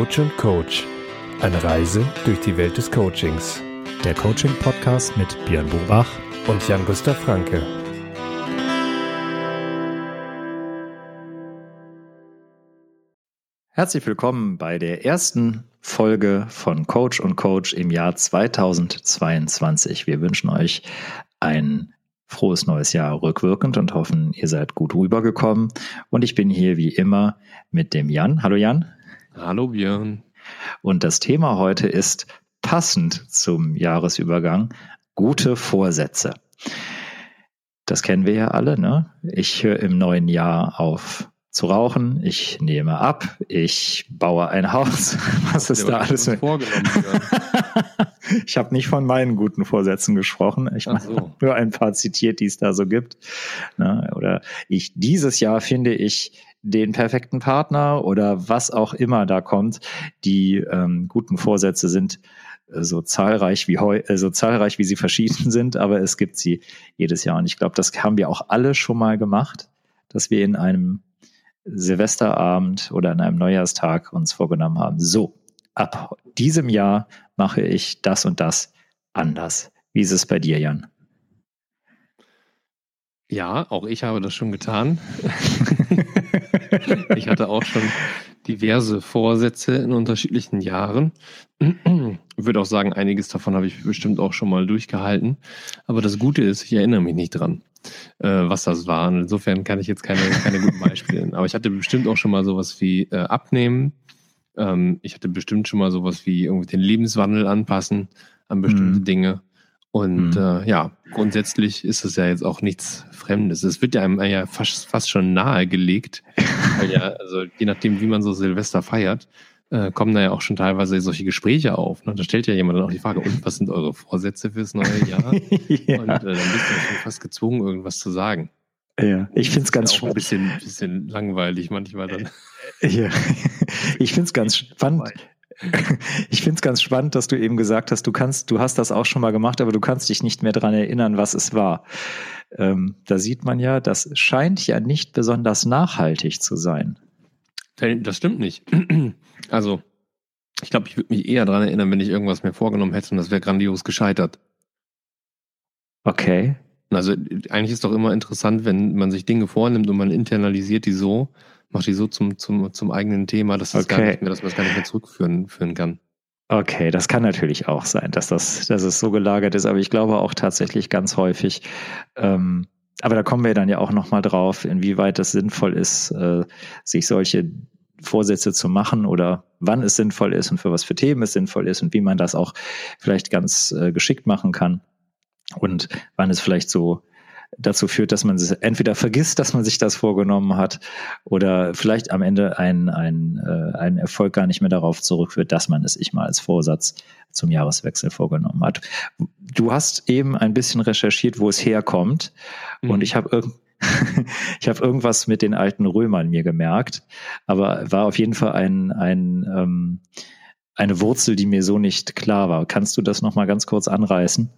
Coach und Coach. Eine Reise durch die Welt des Coachings. Der Coaching-Podcast mit Björn Bobach und Jan-Gustav Franke. Herzlich willkommen bei der ersten Folge von Coach und Coach im Jahr 2022. Wir wünschen euch ein frohes neues Jahr rückwirkend und hoffen, ihr seid gut rübergekommen. Und ich bin hier wie immer mit dem Jan. Hallo Jan. Hallo Björn. Und das Thema heute ist passend zum Jahresübergang gute Vorsätze. Das kennen wir ja alle, ne? Ich höre im neuen Jahr auf zu rauchen, ich nehme ab, ich baue ein Haus. Was ist da alles mit? vorgenommen? ich habe nicht von meinen guten Vorsätzen gesprochen. Ich habe so. nur ein paar zitiert, die es da so gibt. Ne? Oder ich dieses Jahr finde ich den perfekten Partner oder was auch immer da kommt. Die ähm, guten Vorsätze sind äh, so zahlreich wie heu, äh, so zahlreich wie sie verschieden sind, aber es gibt sie jedes Jahr und ich glaube, das haben wir auch alle schon mal gemacht, dass wir in einem Silvesterabend oder an einem Neujahrstag uns vorgenommen haben, so, ab diesem Jahr mache ich das und das anders. Wie ist es bei dir, Jan? Ja, auch ich habe das schon getan. ich hatte auch schon diverse Vorsätze in unterschiedlichen Jahren. Ich würde auch sagen, einiges davon habe ich bestimmt auch schon mal durchgehalten. Aber das Gute ist, ich erinnere mich nicht dran, äh, was das war. Und insofern kann ich jetzt keine, keine guten Beispiele nennen. Aber ich hatte bestimmt auch schon mal sowas wie äh, Abnehmen. Ähm, ich hatte bestimmt schon mal sowas wie irgendwie den Lebenswandel anpassen an bestimmte mhm. Dinge. Und mhm. äh, ja, grundsätzlich ist es ja jetzt auch nichts Fremdes. Es wird ja einem ja fast, fast schon nahegelegt, weil ja, also je nachdem, wie man so Silvester feiert, äh, kommen da ja auch schon teilweise solche Gespräche auf. Ne? Da stellt ja jemand dann auch die Frage, und was sind eure Vorsätze fürs neue Jahr? ja. Und äh, dann bist du schon fast gezwungen, irgendwas zu sagen. Ja, ich finde es ganz spannend. Ein bisschen, bisschen langweilig manchmal dann. Ja, ich finde es ganz spannend. Ich finde es ganz spannend, dass du eben gesagt hast, du kannst, du hast das auch schon mal gemacht, aber du kannst dich nicht mehr dran erinnern, was es war. Ähm, da sieht man ja, das scheint ja nicht besonders nachhaltig zu sein. Das stimmt nicht. Also, ich glaube, ich würde mich eher daran erinnern, wenn ich irgendwas mir vorgenommen hätte und das wäre grandios gescheitert. Okay. Also eigentlich ist doch immer interessant, wenn man sich Dinge vornimmt und man internalisiert die so, macht die so zum, zum, zum eigenen Thema, dass, das okay. gar nicht mehr, dass man es gar nicht mehr zurückführen führen kann. Okay, das kann natürlich auch sein, dass das, dass es so gelagert ist, aber ich glaube auch tatsächlich ganz häufig. Ähm, aber da kommen wir dann ja auch nochmal drauf, inwieweit es sinnvoll ist, äh, sich solche Vorsätze zu machen oder wann es sinnvoll ist und für was für Themen es sinnvoll ist und wie man das auch vielleicht ganz äh, geschickt machen kann und wann es vielleicht so dazu führt, dass man es entweder vergisst, dass man sich das vorgenommen hat, oder vielleicht am Ende ein, ein, äh, ein Erfolg gar nicht mehr darauf zurückführt, dass man es sich mal als Vorsatz zum Jahreswechsel vorgenommen hat. Du hast eben ein bisschen recherchiert, wo es herkommt, mhm. und ich habe irgendwie ich habe irgendwas mit den alten Römern mir gemerkt, aber war auf jeden Fall ein, ein, ähm, eine Wurzel, die mir so nicht klar war. Kannst du das nochmal ganz kurz anreißen?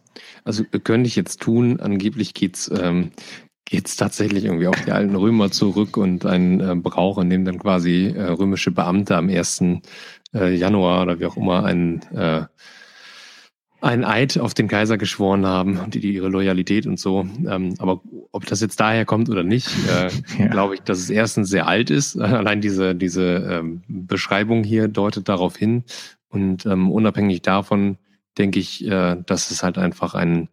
Also könnte ich jetzt tun. Angeblich geht's ähm, geht's tatsächlich irgendwie auf die alten Römer zurück und ein äh, Brauch, in dem dann quasi äh, römische Beamte am 1. Äh, Januar oder wie auch immer einen äh, einen Eid auf den Kaiser geschworen haben die, die ihre Loyalität und so. Ähm, aber ob das jetzt daher kommt oder nicht, äh, ja. glaube ich, dass es erstens sehr alt ist. Allein diese, diese ähm, Beschreibung hier deutet darauf hin. Und ähm, unabhängig davon denke ich, äh, dass es halt einfach ein,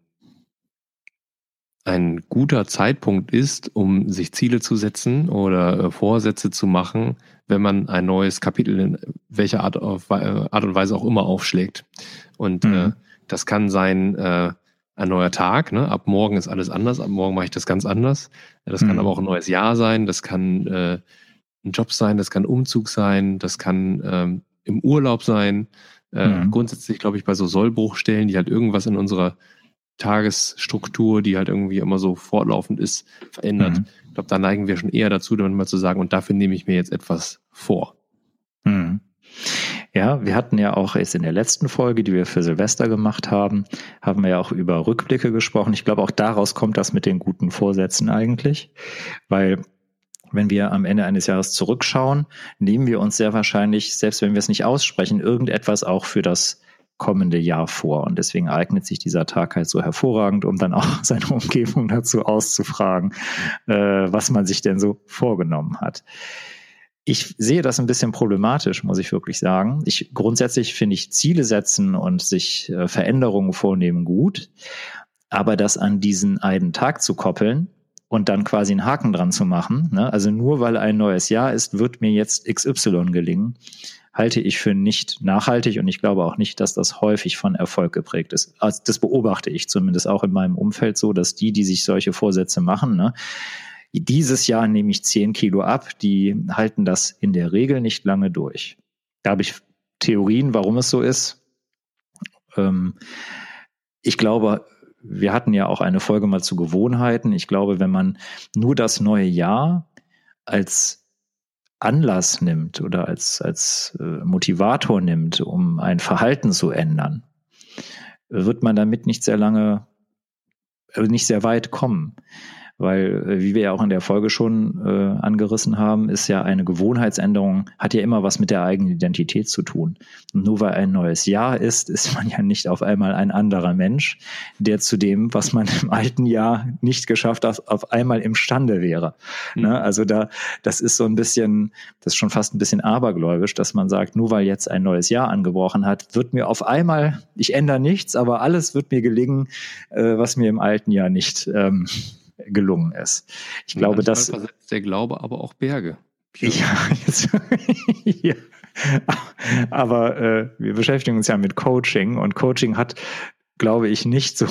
ein guter Zeitpunkt ist, um sich Ziele zu setzen oder äh, Vorsätze zu machen, wenn man ein neues Kapitel in welcher Art, auf, äh, Art und Weise auch immer aufschlägt. Und mhm. Das kann sein äh, ein neuer Tag. Ne? Ab morgen ist alles anders. Ab morgen mache ich das ganz anders. Das kann mhm. aber auch ein neues Jahr sein. Das kann äh, ein Job sein. Das kann Umzug sein. Das kann ähm, im Urlaub sein. Äh, mhm. Grundsätzlich glaube ich bei so Sollbruchstellen, die halt irgendwas in unserer Tagesstruktur, die halt irgendwie immer so fortlaufend ist, verändert. Mhm. Ich glaube, da neigen wir schon eher dazu, dann mal zu sagen, und dafür nehme ich mir jetzt etwas vor. Ja, wir hatten ja auch jetzt in der letzten Folge, die wir für Silvester gemacht haben, haben wir ja auch über Rückblicke gesprochen. Ich glaube, auch daraus kommt das mit den guten Vorsätzen eigentlich, weil wenn wir am Ende eines Jahres zurückschauen, nehmen wir uns sehr wahrscheinlich, selbst wenn wir es nicht aussprechen, irgendetwas auch für das kommende Jahr vor. Und deswegen eignet sich dieser Tag halt so hervorragend, um dann auch seine Umgebung dazu auszufragen, äh, was man sich denn so vorgenommen hat. Ich sehe das ein bisschen problematisch, muss ich wirklich sagen. Ich grundsätzlich finde ich Ziele setzen und sich äh, Veränderungen vornehmen gut, aber das an diesen einen Tag zu koppeln, und dann quasi einen Haken dran zu machen. Ne? Also nur weil ein neues Jahr ist, wird mir jetzt XY gelingen, halte ich für nicht nachhaltig und ich glaube auch nicht, dass das häufig von Erfolg geprägt ist. Also das beobachte ich zumindest auch in meinem Umfeld so, dass die, die sich solche Vorsätze machen, ne, dieses Jahr nehme ich zehn Kilo ab, die halten das in der Regel nicht lange durch. Da habe ich Theorien, warum es so ist. Ähm, ich glaube, wir hatten ja auch eine Folge mal zu Gewohnheiten. Ich glaube, wenn man nur das neue Jahr als Anlass nimmt oder als, als äh, Motivator nimmt, um ein Verhalten zu ändern, wird man damit nicht sehr lange, äh, nicht sehr weit kommen. Weil, äh, wie wir ja auch in der Folge schon äh, angerissen haben, ist ja eine Gewohnheitsänderung, hat ja immer was mit der eigenen Identität zu tun. Und nur weil ein neues Jahr ist, ist man ja nicht auf einmal ein anderer Mensch, der zu dem, was man im alten Jahr nicht geschafft hat, auf einmal imstande wäre. Mhm. Ne? Also da, das ist so ein bisschen, das ist schon fast ein bisschen abergläubisch, dass man sagt, nur weil jetzt ein neues Jahr angebrochen hat, wird mir auf einmal, ich ändere nichts, aber alles wird mir gelingen, äh, was mir im alten Jahr nicht ähm, gelungen ist. Ich glaube, Manchmal dass versetzt der Glaube aber auch Berge. Ja, jetzt, ja. aber äh, wir beschäftigen uns ja mit Coaching und Coaching hat glaube ich, nicht so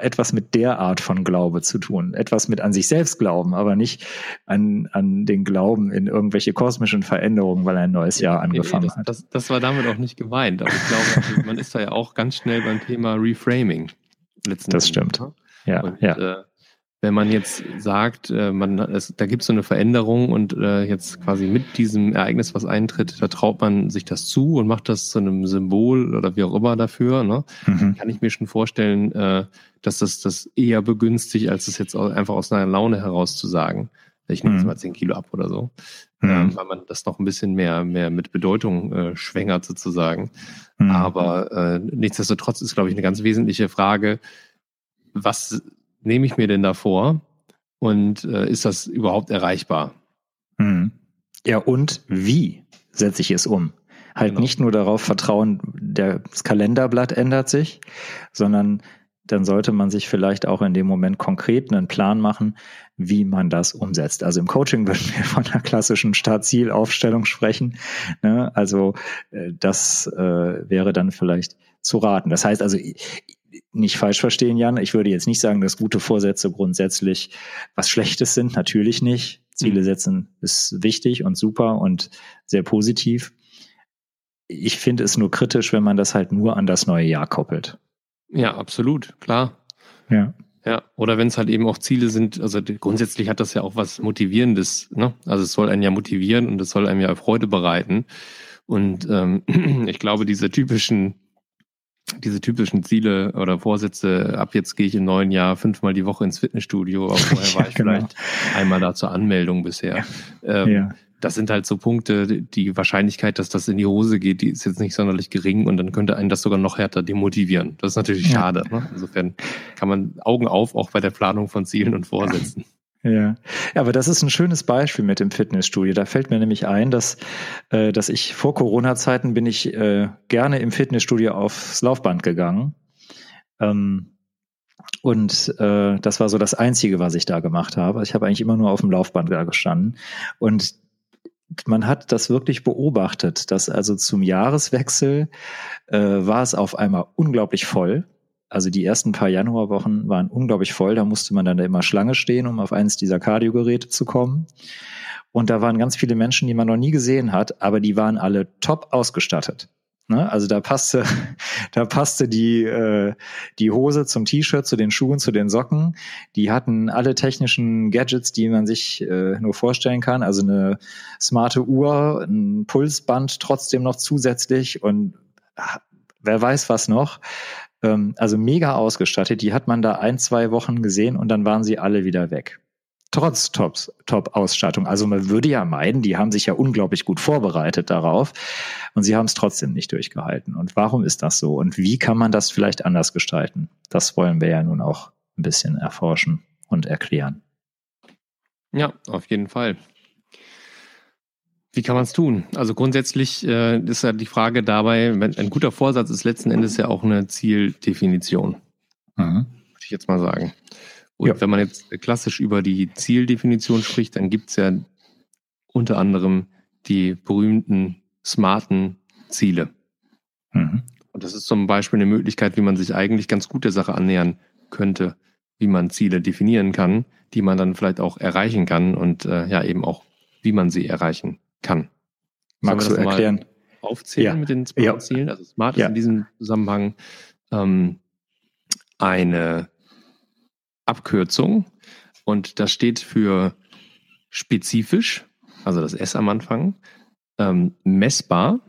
etwas mit der Art von Glaube zu tun. Etwas mit an sich selbst glauben, aber nicht an, an den Glauben in irgendwelche kosmischen Veränderungen, weil ein neues Jahr angefangen nee, das, hat. Das, das war damit auch nicht gemeint. Aber ich glaube, also man ist da ja auch ganz schnell beim Thema Reframing. Letzten das stimmt. Ne? Ja, und, ja. Äh, wenn man jetzt sagt, äh, man, es, da gibt es so eine Veränderung und äh, jetzt quasi mit diesem Ereignis, was eintritt, da traut man sich das zu und macht das zu einem Symbol oder wie auch immer dafür, ne? Mhm. kann ich mir schon vorstellen, äh, dass das das eher begünstigt, als es jetzt einfach aus einer Laune heraus zu sagen. Ich nehme jetzt mhm. mal 10 Kilo ab oder so, mhm. ähm, weil man das noch ein bisschen mehr, mehr mit Bedeutung äh, schwängert sozusagen. Mhm. Aber äh, nichtsdestotrotz ist, glaube ich, eine ganz wesentliche Frage, was nehme ich mir denn da vor und äh, ist das überhaupt erreichbar? Hm. Ja, und wie setze ich es um? Halt genau. nicht nur darauf vertrauen, der, das Kalenderblatt ändert sich, sondern dann sollte man sich vielleicht auch in dem Moment konkret einen Plan machen, wie man das umsetzt. Also im Coaching würden wir von einer klassischen Start-Ziel-Aufstellung sprechen. Ne? Also äh, das äh, wäre dann vielleicht zu raten. Das heißt also, nicht falsch verstehen, Jan. Ich würde jetzt nicht sagen, dass gute Vorsätze grundsätzlich was Schlechtes sind. Natürlich nicht. Ziele mhm. setzen ist wichtig und super und sehr positiv. Ich finde es nur kritisch, wenn man das halt nur an das neue Jahr koppelt. Ja, absolut, klar. Ja. Ja, oder wenn es halt eben auch Ziele sind, also grundsätzlich hat das ja auch was Motivierendes, ne? Also es soll einen ja motivieren und es soll einem ja Freude bereiten. Und ähm, ich glaube, diese typischen diese typischen Ziele oder Vorsätze, ab jetzt gehe ich im neuen Jahr fünfmal die Woche ins Fitnessstudio, aber vorher war ich genau. vielleicht einmal da zur Anmeldung bisher. Ähm, ja. Das sind halt so Punkte, die Wahrscheinlichkeit, dass das in die Hose geht, die ist jetzt nicht sonderlich gering und dann könnte einen das sogar noch härter demotivieren. Das ist natürlich ja. schade. Ne? Insofern kann man Augen auf, auch bei der Planung von Zielen und Vorsätzen. Ja. aber das ist ein schönes Beispiel mit dem Fitnessstudio. Da fällt mir nämlich ein, dass, äh, dass ich vor Corona-Zeiten bin ich äh, gerne im Fitnessstudio aufs Laufband gegangen. Ähm, und äh, das war so das Einzige, was ich da gemacht habe. Ich habe eigentlich immer nur auf dem Laufband da gestanden. Und man hat das wirklich beobachtet, dass also zum Jahreswechsel war es auf einmal unglaublich voll also die ersten paar Januarwochen waren unglaublich voll. Da musste man dann immer Schlange stehen, um auf eines dieser Kardiogeräte zu kommen. Und da waren ganz viele Menschen, die man noch nie gesehen hat, aber die waren alle top ausgestattet. Ne? Also da passte, da passte die, äh, die Hose zum T-Shirt, zu den Schuhen, zu den Socken. Die hatten alle technischen Gadgets, die man sich äh, nur vorstellen kann. Also eine smarte Uhr, ein Pulsband trotzdem noch zusätzlich und ach, wer weiß was noch. Ähm, also mega ausgestattet. Die hat man da ein, zwei Wochen gesehen und dann waren sie alle wieder weg. trotz Top-Ausstattung. also man würde ja meinen, die haben sich ja unglaublich gut vorbereitet darauf und sie haben es trotzdem nicht durchgehalten. Und warum ist das so? Und wie kann man das vielleicht anders gestalten? Das wollen wir ja nun auch ein bisschen erforschen und erklären. Ja, auf jeden Fall. Wie kann man es tun? Also grundsätzlich äh, ist ja die Frage dabei, ein guter Vorsatz ist letzten Endes ja auch eine Zieldefinition. Mhm. Würde ich jetzt mal sagen. Und ja. wenn man jetzt klassisch über die Zieldefinition spricht, dann gibt es ja unter anderem die berühmten smarten Ziele. Mhm. Und das ist zum Beispiel eine Möglichkeit, wie man sich eigentlich ganz gut der Sache annähern könnte, wie man Ziele definieren kann, die man dann vielleicht auch erreichen kann und äh, ja eben auch, wie man sie erreichen kann. Magst du erklären? Aufzählen ja. mit den Smart ja. Zielen. Also Smart ja. ist in diesem Zusammenhang ähm, eine Abkürzung und das steht für spezifisch, also das S am Anfang, ähm, messbar,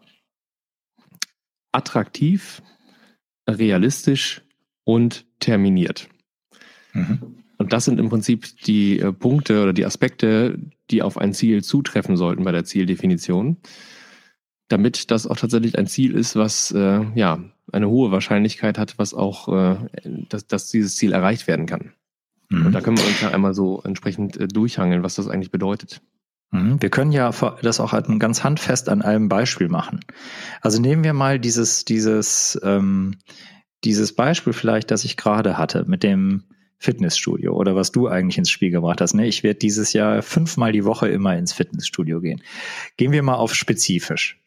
attraktiv, realistisch und terminiert. Mhm. Und das sind im Prinzip die äh, Punkte oder die Aspekte, die auf ein Ziel zutreffen sollten bei der Zieldefinition, damit das auch tatsächlich ein Ziel ist, was äh, ja eine hohe Wahrscheinlichkeit hat, was auch, äh, dass, dass dieses Ziel erreicht werden kann. Mhm. Und da können wir uns ja einmal so entsprechend äh, durchhangeln, was das eigentlich bedeutet. Mhm. Wir können ja das auch ganz handfest an einem Beispiel machen. Also nehmen wir mal dieses, dieses, ähm, dieses Beispiel vielleicht, das ich gerade hatte, mit dem Fitnessstudio oder was du eigentlich ins Spiel gebracht hast. Ne? Ich werde dieses Jahr fünfmal die Woche immer ins Fitnessstudio gehen. Gehen wir mal auf spezifisch.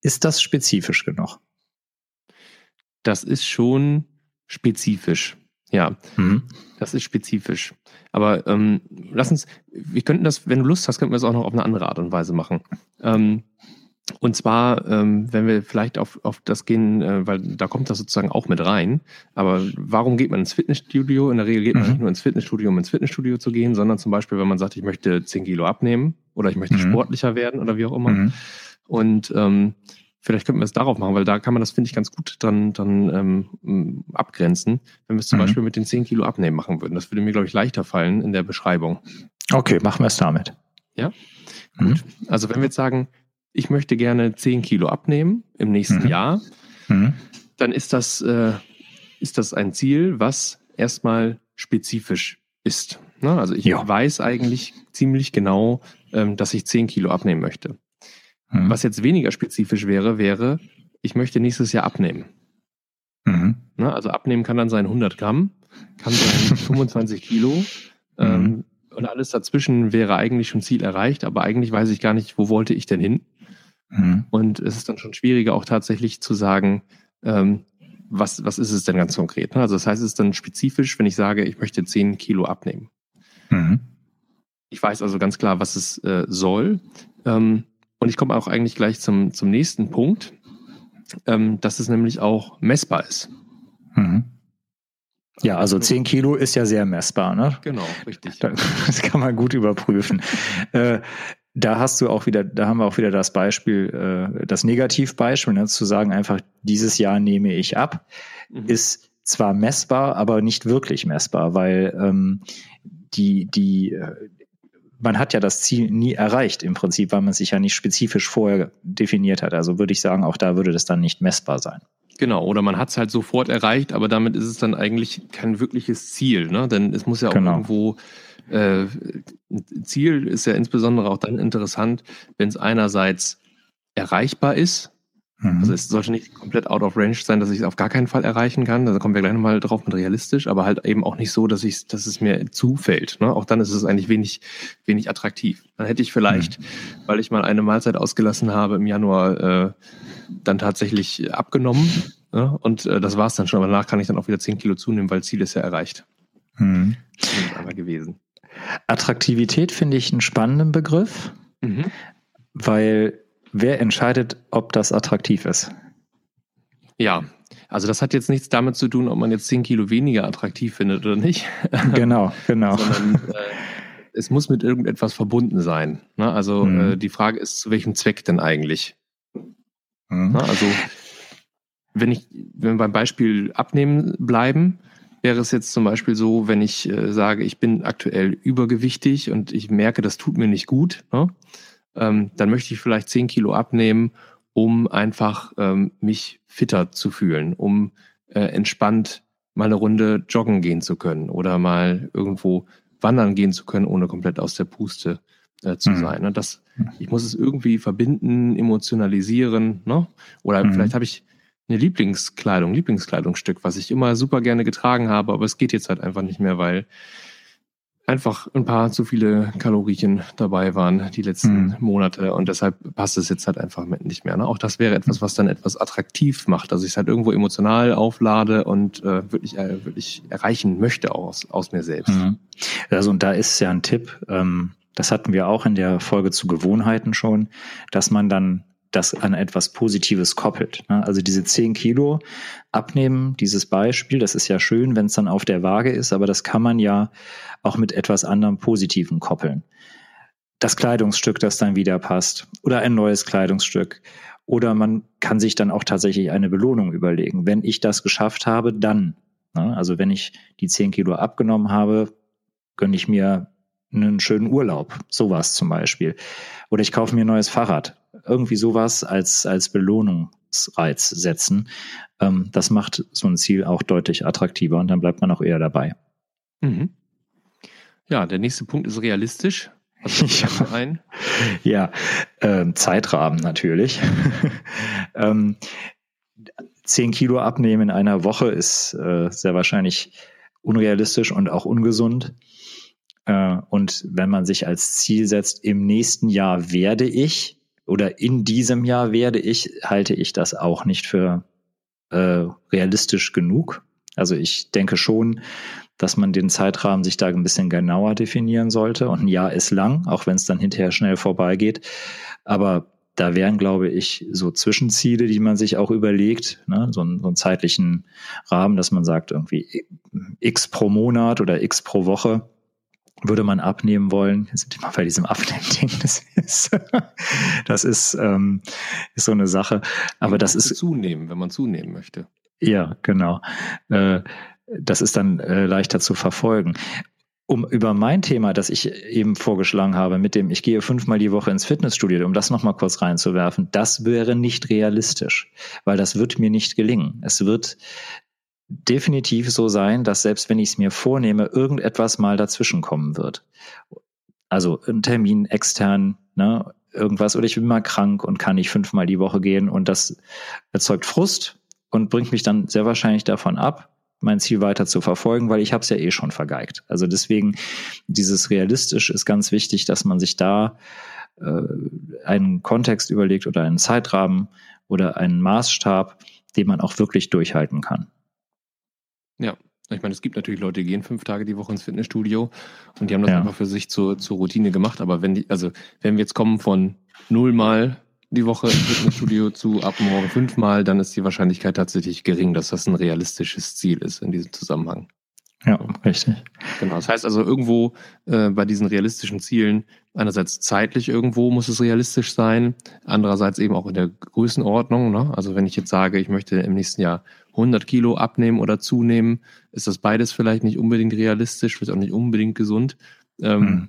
Ist das spezifisch genug? Das ist schon spezifisch. Ja, mhm. das ist spezifisch. Aber ähm, lass uns, wir könnten das, wenn du Lust hast, könnten wir es auch noch auf eine andere Art und Weise machen. Ähm, und zwar, ähm, wenn wir vielleicht auf, auf das gehen, äh, weil da kommt das sozusagen auch mit rein. Aber warum geht man ins Fitnessstudio? In der Regel geht man mhm. nicht nur ins Fitnessstudio, um ins Fitnessstudio zu gehen, sondern zum Beispiel, wenn man sagt, ich möchte 10 Kilo abnehmen oder ich möchte mhm. sportlicher werden oder wie auch immer. Mhm. Und ähm, vielleicht könnten wir es darauf machen, weil da kann man das, finde ich, ganz gut dann, dann ähm, abgrenzen, wenn wir es zum mhm. Beispiel mit den 10 Kilo abnehmen machen würden. Das würde mir, glaube ich, leichter fallen in der Beschreibung. Okay, machen wir es damit. Ja? Mhm. Gut. Also wenn wir jetzt sagen, ich möchte gerne 10 Kilo abnehmen im nächsten mhm. Jahr, mhm. dann ist das, äh, ist das ein Ziel, was erstmal spezifisch ist. Ne? Also ich ja. weiß eigentlich ziemlich genau, ähm, dass ich 10 Kilo abnehmen möchte. Mhm. Was jetzt weniger spezifisch wäre, wäre, ich möchte nächstes Jahr abnehmen. Mhm. Ne? Also abnehmen kann dann sein 100 Gramm, kann sein 25 Kilo. Ähm, mhm. und alles dazwischen wäre eigentlich schon Ziel erreicht, aber eigentlich weiß ich gar nicht, wo wollte ich denn hin. Mhm. Und es ist dann schon schwieriger, auch tatsächlich zu sagen, ähm, was, was ist es denn ganz konkret? Ne? Also das heißt, es ist dann spezifisch, wenn ich sage, ich möchte 10 Kilo abnehmen. Mhm. Ich weiß also ganz klar, was es äh, soll. Ähm, und ich komme auch eigentlich gleich zum, zum nächsten Punkt, ähm, dass es nämlich auch messbar ist. Mhm. Ja, also 10 Kilo ist ja sehr messbar, ne? Genau, richtig. Das kann man gut überprüfen. äh, da hast du auch wieder, da haben wir auch wieder das Beispiel, äh, das Negativbeispiel, ne, zu sagen einfach, dieses Jahr nehme ich ab, mhm. ist zwar messbar, aber nicht wirklich messbar, weil ähm, die, die, äh, man hat ja das Ziel nie erreicht im Prinzip, weil man sich ja nicht spezifisch vorher definiert hat. Also würde ich sagen, auch da würde das dann nicht messbar sein. Genau, oder man hat es halt sofort erreicht, aber damit ist es dann eigentlich kein wirkliches Ziel, ne? Denn es muss ja auch genau. irgendwo äh, Ziel ist ja insbesondere auch dann interessant, wenn es einerseits erreichbar ist. Mhm. Also es sollte nicht komplett out of range sein, dass ich es auf gar keinen Fall erreichen kann. Da kommen wir gleich nochmal drauf mit realistisch, aber halt eben auch nicht so, dass ich, dass es mir zufällt. Ne? Auch dann ist es eigentlich wenig, wenig attraktiv. Dann hätte ich vielleicht, mhm. weil ich mal eine Mahlzeit ausgelassen habe im Januar, äh, dann tatsächlich abgenommen. Ne? Und äh, das war es dann schon. Aber danach kann ich dann auch wieder 10 Kilo zunehmen, weil Ziel ist ja erreicht. Mhm. Das ist einmal gewesen. Attraktivität finde ich einen spannenden Begriff, mhm. weil wer entscheidet, ob das attraktiv ist? Ja, also das hat jetzt nichts damit zu tun, ob man jetzt 10 Kilo weniger attraktiv findet oder nicht. Genau, genau. Sondern, äh, es muss mit irgendetwas verbunden sein. Ne? Also mhm. äh, die Frage ist, zu welchem Zweck denn eigentlich? Mhm. Ne? Also wenn ich, wenn wir beim Beispiel abnehmen bleiben, wäre es jetzt zum Beispiel so, wenn ich äh, sage, ich bin aktuell übergewichtig und ich merke, das tut mir nicht gut, ne? ähm, dann möchte ich vielleicht 10 Kilo abnehmen, um einfach ähm, mich fitter zu fühlen, um äh, entspannt mal eine Runde joggen gehen zu können oder mal irgendwo wandern gehen zu können, ohne komplett aus der Puste äh, zu mhm. sein. Ne? Das, ich muss es irgendwie verbinden, emotionalisieren, ne? Oder mhm. vielleicht habe ich eine Lieblingskleidung, Lieblingskleidungsstück, was ich immer super gerne getragen habe, aber es geht jetzt halt einfach nicht mehr, weil einfach ein paar zu viele Kalorien dabei waren die letzten mhm. Monate und deshalb passt es jetzt halt einfach nicht mehr. Ne? Auch das wäre etwas, was dann etwas attraktiv macht, dass ich es halt irgendwo emotional auflade und äh, wirklich, äh, wirklich erreichen möchte aus, aus mir selbst. Mhm. Also und da ist ja ein Tipp, ähm, das hatten wir auch in der Folge zu Gewohnheiten schon, dass man dann das an etwas Positives koppelt. Ne? Also diese 10 Kilo abnehmen, dieses Beispiel, das ist ja schön, wenn es dann auf der Waage ist, aber das kann man ja auch mit etwas anderem Positiven koppeln. Das Kleidungsstück, das dann wieder passt oder ein neues Kleidungsstück. Oder man kann sich dann auch tatsächlich eine Belohnung überlegen. Wenn ich das geschafft habe, dann. Ne? Also wenn ich die 10 Kilo abgenommen habe, gönne ich mir einen schönen Urlaub, sowas zum Beispiel. Oder ich kaufe mir ein neues Fahrrad. Irgendwie sowas als, als Belohnungsreiz setzen. Ähm, das macht so ein Ziel auch deutlich attraktiver und dann bleibt man auch eher dabei. Mhm. Ja, der nächste Punkt ist realistisch. Ja, ein? ja ähm, Zeitrahmen natürlich. ähm, 10 Kilo abnehmen in einer Woche ist äh, sehr wahrscheinlich unrealistisch und auch ungesund. Äh, und wenn man sich als Ziel setzt, im nächsten Jahr werde ich oder in diesem Jahr werde ich, halte ich das auch nicht für äh, realistisch genug. Also ich denke schon, dass man den Zeitrahmen sich da ein bisschen genauer definieren sollte. Und ein Jahr ist lang, auch wenn es dann hinterher schnell vorbeigeht. Aber da wären, glaube ich, so Zwischenziele, die man sich auch überlegt, ne? so, einen, so einen zeitlichen Rahmen, dass man sagt, irgendwie x pro Monat oder x pro Woche würde man abnehmen wollen, jetzt sind wir mal bei diesem Abnehmen-Ding, das ist, das ist, ähm, ist so eine Sache. Aber das ist. Zunehmen, wenn man zunehmen möchte. Ja, genau. Äh, das ist dann äh, leichter zu verfolgen. Um über mein Thema, das ich eben vorgeschlagen habe, mit dem ich gehe fünfmal die Woche ins Fitnessstudio, um das nochmal kurz reinzuwerfen, das wäre nicht realistisch, weil das wird mir nicht gelingen. Es wird definitiv so sein, dass selbst wenn ich es mir vornehme, irgendetwas mal dazwischen kommen wird. Also ein Termin extern, ne, irgendwas, oder ich bin mal krank und kann nicht fünfmal die Woche gehen und das erzeugt Frust und bringt mich dann sehr wahrscheinlich davon ab, mein Ziel weiter zu verfolgen, weil ich habe es ja eh schon vergeigt. Also deswegen dieses realistisch ist ganz wichtig, dass man sich da äh, einen Kontext überlegt oder einen Zeitrahmen oder einen Maßstab, den man auch wirklich durchhalten kann. Ja, ich meine, es gibt natürlich Leute, die gehen fünf Tage die Woche ins Fitnessstudio und die haben das ja. einfach für sich zur, zur Routine gemacht. Aber wenn die, also wenn wir jetzt kommen von null Mal die Woche im Fitnessstudio zu ab morgen fünfmal, dann ist die Wahrscheinlichkeit tatsächlich gering, dass das ein realistisches Ziel ist in diesem Zusammenhang. Ja, richtig. Genau. Das heißt also irgendwo äh, bei diesen realistischen Zielen, einerseits zeitlich irgendwo muss es realistisch sein, andererseits eben auch in der Größenordnung. Ne? Also wenn ich jetzt sage, ich möchte im nächsten Jahr 100 Kilo abnehmen oder zunehmen, ist das beides vielleicht nicht unbedingt realistisch, vielleicht auch nicht unbedingt gesund. Ähm,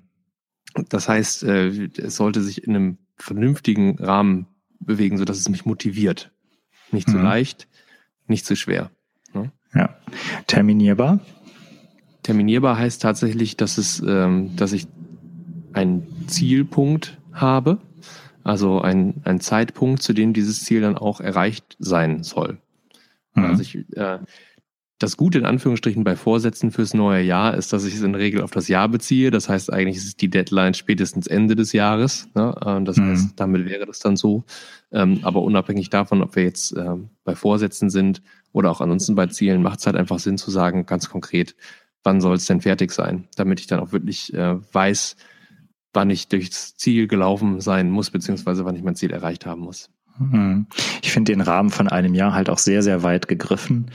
hm. Das heißt, äh, es sollte sich in einem vernünftigen Rahmen bewegen, sodass es mich motiviert. Nicht zu hm. leicht, nicht zu schwer. Ne? Ja. Terminierbar? Terminierbar heißt tatsächlich, dass es, ähm, dass ich einen Zielpunkt habe, also ein, ein Zeitpunkt, zu dem dieses Ziel dann auch erreicht sein soll. Mhm. Also ich, äh, das Gute in Anführungsstrichen bei Vorsätzen fürs neue Jahr ist, dass ich es in der Regel auf das Jahr beziehe. Das heißt, eigentlich ist es die Deadline spätestens Ende des Jahres. Ne? Äh, das mhm. heißt, damit wäre das dann so. Ähm, aber unabhängig davon, ob wir jetzt äh, bei Vorsätzen sind oder auch ansonsten bei Zielen, macht es halt einfach Sinn zu sagen, ganz konkret, wann soll es denn fertig sein, damit ich dann auch wirklich äh, weiß, wann ich durchs Ziel gelaufen sein muss, beziehungsweise wann ich mein Ziel erreicht haben muss. Hm. Ich finde den Rahmen von einem Jahr halt auch sehr, sehr weit gegriffen.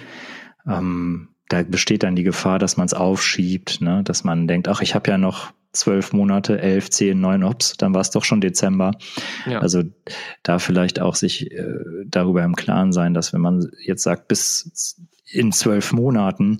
Ähm, da besteht dann die Gefahr, dass man es aufschiebt, ne? dass man denkt, ach, ich habe ja noch zwölf Monate, elf, zehn, neun, ups, dann war es doch schon Dezember. Ja. Also da vielleicht auch sich äh, darüber im Klaren sein, dass wenn man jetzt sagt, bis in zwölf Monaten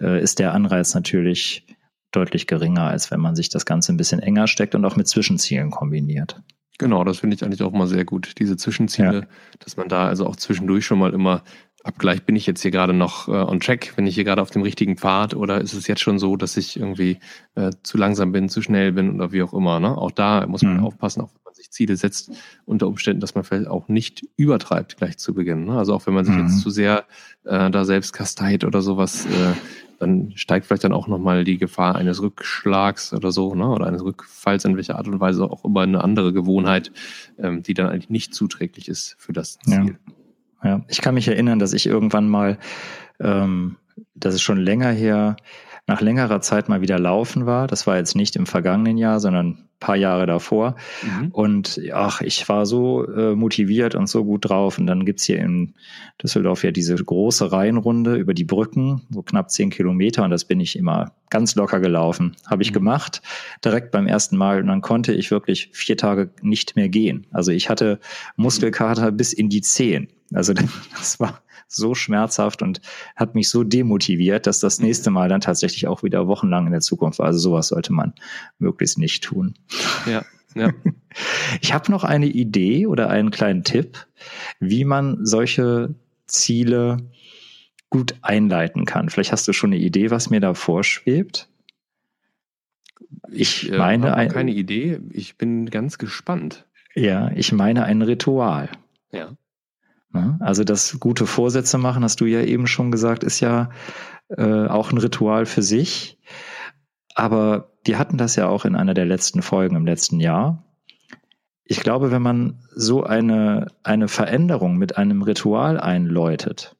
äh, ist der Anreiz natürlich deutlich geringer, als wenn man sich das Ganze ein bisschen enger steckt und auch mit Zwischenzielen kombiniert. Genau, das finde ich eigentlich auch mal sehr gut, diese Zwischenziele, ja. dass man da also auch zwischendurch schon mal immer abgleicht, bin ich jetzt hier gerade noch äh, on track, bin ich hier gerade auf dem richtigen Pfad oder ist es jetzt schon so, dass ich irgendwie äh, zu langsam bin, zu schnell bin oder wie auch immer. Ne? Auch da muss man mhm. aufpassen, auch wenn man sich Ziele setzt, unter Umständen, dass man vielleicht auch nicht übertreibt gleich zu Beginn. Ne? Also auch wenn man sich mhm. jetzt zu sehr äh, da selbst kasteit oder sowas, äh, dann steigt vielleicht dann auch nochmal die Gefahr eines Rückschlags oder so, ne? oder eines Rückfalls in welcher Art und Weise auch immer eine andere Gewohnheit, ähm, die dann eigentlich nicht zuträglich ist für das Ziel. Ja. Ja, ich kann mich erinnern, dass ich irgendwann mal, ähm, das ist schon länger her, nach längerer Zeit mal wieder laufen war. Das war jetzt nicht im vergangenen Jahr, sondern paar Jahre davor. Mhm. Und ach, ich war so äh, motiviert und so gut drauf. Und dann gibt's hier in Düsseldorf ja diese große Reihenrunde über die Brücken, so knapp zehn Kilometer. Und das bin ich immer ganz locker gelaufen. Habe ich mhm. gemacht, direkt beim ersten Mal. Und dann konnte ich wirklich vier Tage nicht mehr gehen. Also ich hatte Muskelkater bis in die Zehen. Also das war so schmerzhaft und hat mich so demotiviert, dass das nächste Mal dann tatsächlich auch wieder wochenlang in der Zukunft war. Also sowas sollte man möglichst nicht tun. Ja, ja. Ich habe noch eine Idee oder einen kleinen Tipp, wie man solche Ziele gut einleiten kann. Vielleicht hast du schon eine Idee, was mir da vorschwebt. Ich, ich äh, meine ein, keine Idee. Ich bin ganz gespannt. Ja, ich meine ein Ritual. Ja. Ne? Also das gute Vorsätze machen, hast du ja eben schon gesagt, ist ja äh, auch ein Ritual für sich. Aber wir hatten das ja auch in einer der letzten Folgen im letzten Jahr. Ich glaube, wenn man so eine, eine Veränderung mit einem Ritual einläutet,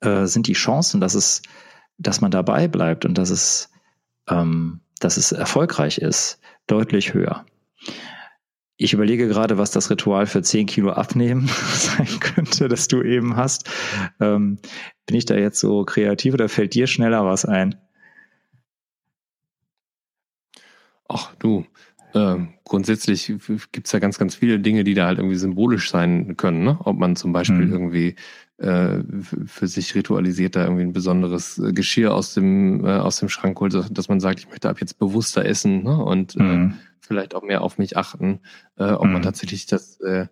äh, sind die Chancen, dass es, dass man dabei bleibt und dass es, ähm, dass es erfolgreich ist, deutlich höher. Ich überlege gerade, was das Ritual für 10 Kilo abnehmen sein könnte, das du eben hast. Ähm, bin ich da jetzt so kreativ oder fällt dir schneller was ein? Ach du, äh, grundsätzlich gibt es ja ganz, ganz viele Dinge, die da halt irgendwie symbolisch sein können. Ne? Ob man zum Beispiel mhm. irgendwie äh, für sich ritualisiert, da irgendwie ein besonderes äh, Geschirr aus dem, äh, aus dem Schrank holt, dass man sagt, ich möchte ab jetzt bewusster essen ne? und äh, mhm. vielleicht auch mehr auf mich achten, äh, ob mhm. man tatsächlich das äh,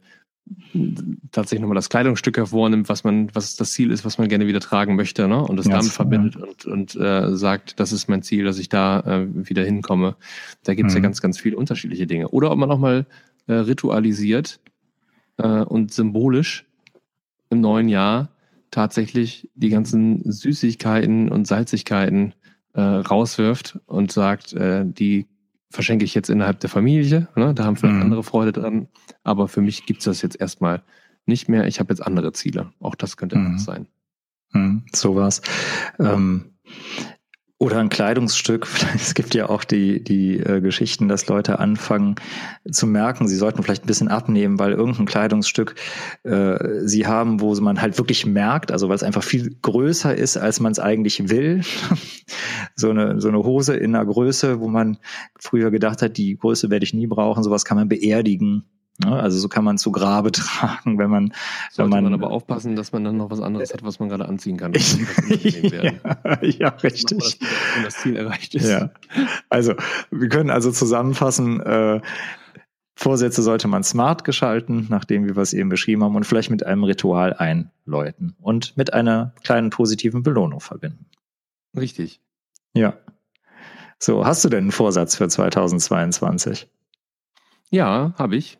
tatsächlich nochmal das Kleidungsstück hervornimmt, was man, was das Ziel ist, was man gerne wieder tragen möchte, ne? Und das ja, damit verbindet ja. und, und äh, sagt, das ist mein Ziel, dass ich da äh, wieder hinkomme. Da gibt es mhm. ja ganz, ganz viele unterschiedliche Dinge. Oder ob man nochmal äh, ritualisiert äh, und symbolisch im neuen Jahr tatsächlich die ganzen Süßigkeiten und Salzigkeiten äh, rauswirft und sagt, äh, die verschenke ich jetzt innerhalb der Familie. Ne? Da haben vielleicht mhm. andere Freude dran. Aber für mich gibt es das jetzt erstmal nicht mehr. Ich habe jetzt andere Ziele. Auch das könnte mhm. etwas sein. Mhm, sowas. Ähm, oder ein Kleidungsstück. Es gibt ja auch die, die äh, Geschichten, dass Leute anfangen zu merken, sie sollten vielleicht ein bisschen abnehmen, weil irgendein Kleidungsstück äh, sie haben, wo man halt wirklich merkt, also weil es einfach viel größer ist, als man es eigentlich will. so, eine, so eine Hose in einer Größe, wo man früher gedacht hat, die Größe werde ich nie brauchen, sowas kann man beerdigen. Ne? Also so kann man zu Grabe tragen, wenn man. Sollte wenn man, man aber aufpassen, dass man dann noch was anderes hat, was man gerade anziehen kann. ja, ja, richtig. Wenn das Ziel erreicht ist. Ja. Also wir können also zusammenfassen, äh, Vorsätze sollte man smart gestalten, nachdem wir es eben beschrieben haben, und vielleicht mit einem Ritual einläuten und mit einer kleinen positiven Belohnung verbinden. Richtig. Ja. So, hast du denn einen Vorsatz für 2022? Ja, habe ich.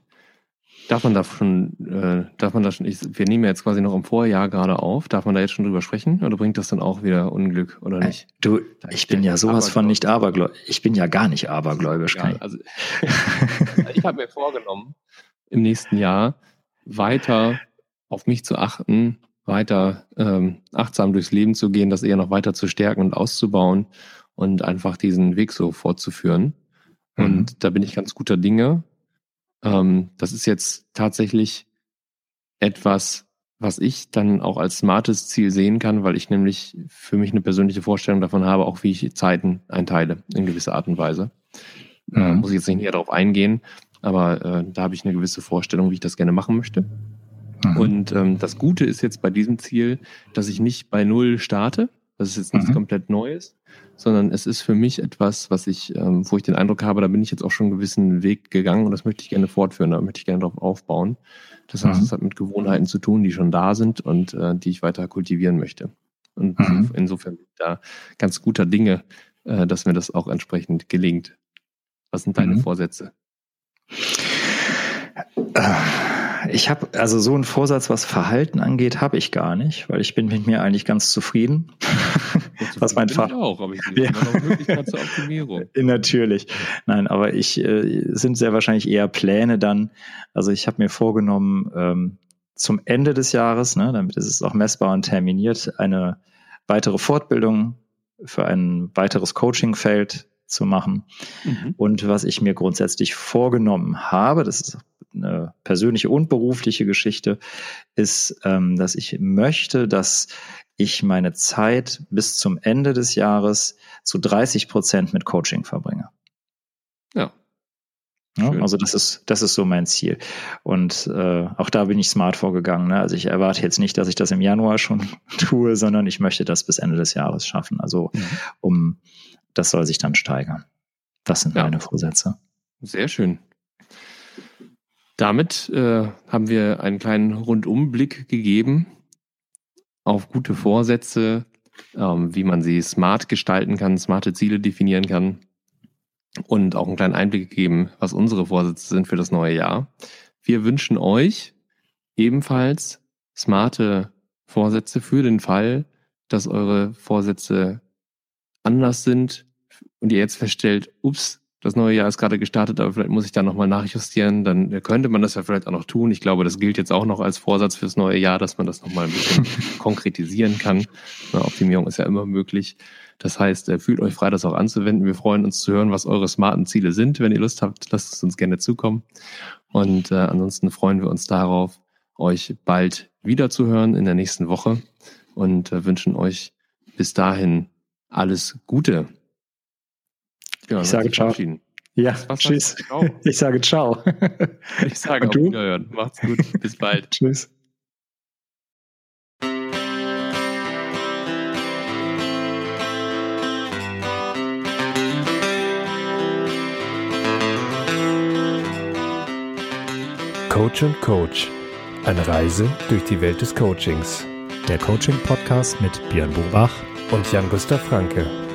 Darf man da schon, äh, darf man da schon, ich, wir nehmen ja jetzt quasi noch im Vorjahr gerade auf, darf man da jetzt schon drüber sprechen oder bringt das dann auch wieder Unglück oder äh, nicht? Du, ich bin ja sowas von nicht abergläubisch, ich bin ja gar nicht abergläubisch. Ja, also, ich habe mir vorgenommen, im nächsten Jahr weiter auf mich zu achten, weiter ähm, achtsam durchs Leben zu gehen, das eher noch weiter zu stärken und auszubauen und einfach diesen Weg so fortzuführen. Mhm. Und da bin ich ganz guter Dinge. Ähm, das ist jetzt tatsächlich etwas, was ich dann auch als smartes Ziel sehen kann, weil ich nämlich für mich eine persönliche Vorstellung davon habe, auch wie ich Zeiten einteile in gewisser Art und Weise. Mhm. Äh, muss ich jetzt nicht näher darauf eingehen, aber äh, da habe ich eine gewisse Vorstellung, wie ich das gerne machen möchte. Mhm. Und ähm, das Gute ist jetzt bei diesem Ziel, dass ich nicht bei Null starte. Das ist jetzt nichts mhm. komplett Neues, sondern es ist für mich etwas, was ich, ähm, wo ich den Eindruck habe, da bin ich jetzt auch schon einen gewissen Weg gegangen und das möchte ich gerne fortführen, da möchte ich gerne darauf aufbauen. Das heißt, mhm. es hat mit Gewohnheiten zu tun, die schon da sind und äh, die ich weiter kultivieren möchte. Und mhm. insofern bin ich da ganz guter Dinge, äh, dass mir das auch entsprechend gelingt. Was sind deine mhm. Vorsätze? Äh, ich habe also so einen Vorsatz, was Verhalten angeht, habe ich gar nicht, weil ich bin mit mir eigentlich ganz zufrieden. Was mein Vater auch, aber ich sehe ja. noch Möglichkeit zur Optimierung. Natürlich, nein, aber ich äh, sind sehr wahrscheinlich eher Pläne dann. Also ich habe mir vorgenommen, ähm, zum Ende des Jahres, ne, damit ist es auch messbar und terminiert, eine weitere Fortbildung für ein weiteres Coachingfeld zu machen. Mhm. Und was ich mir grundsätzlich vorgenommen habe, das ist eine persönliche und berufliche Geschichte, ist, ähm, dass ich möchte, dass ich meine Zeit bis zum Ende des Jahres zu 30 Prozent mit Coaching verbringe. Ja. ja also das ist, das ist so mein Ziel. Und äh, auch da bin ich smart vorgegangen. Ne? Also ich erwarte jetzt nicht, dass ich das im Januar schon tue, sondern ich möchte das bis Ende des Jahres schaffen. Also mhm. um das soll sich dann steigern. Das sind ja. meine Vorsätze. Sehr schön. Damit äh, haben wir einen kleinen Rundumblick gegeben auf gute Vorsätze, ähm, wie man sie smart gestalten kann, smarte Ziele definieren kann und auch einen kleinen Einblick gegeben, was unsere Vorsätze sind für das neue Jahr. Wir wünschen euch ebenfalls smarte Vorsätze für den Fall, dass eure Vorsätze anders sind und ihr jetzt feststellt, ups, das neue Jahr ist gerade gestartet, aber vielleicht muss ich da nochmal nachjustieren, dann könnte man das ja vielleicht auch noch tun. Ich glaube, das gilt jetzt auch noch als Vorsatz fürs neue Jahr, dass man das nochmal ein bisschen konkretisieren kann. Eine Optimierung ist ja immer möglich. Das heißt, äh, fühlt euch frei, das auch anzuwenden. Wir freuen uns zu hören, was eure smarten Ziele sind. Wenn ihr Lust habt, lasst es uns gerne zukommen. Und äh, ansonsten freuen wir uns darauf, euch bald wieder zu hören in der nächsten Woche und äh, wünschen euch bis dahin alles Gute. Ja, ich sage ciao. Ja, Was tschüss. Ciao. Ich sage ciao. Ich sage auf Wiederhören. Macht's gut. Bis bald. tschüss. Coach und Coach. Eine Reise durch die Welt des Coachings. Der Coaching-Podcast mit Björn Buchbach und Jan-Gustav Franke.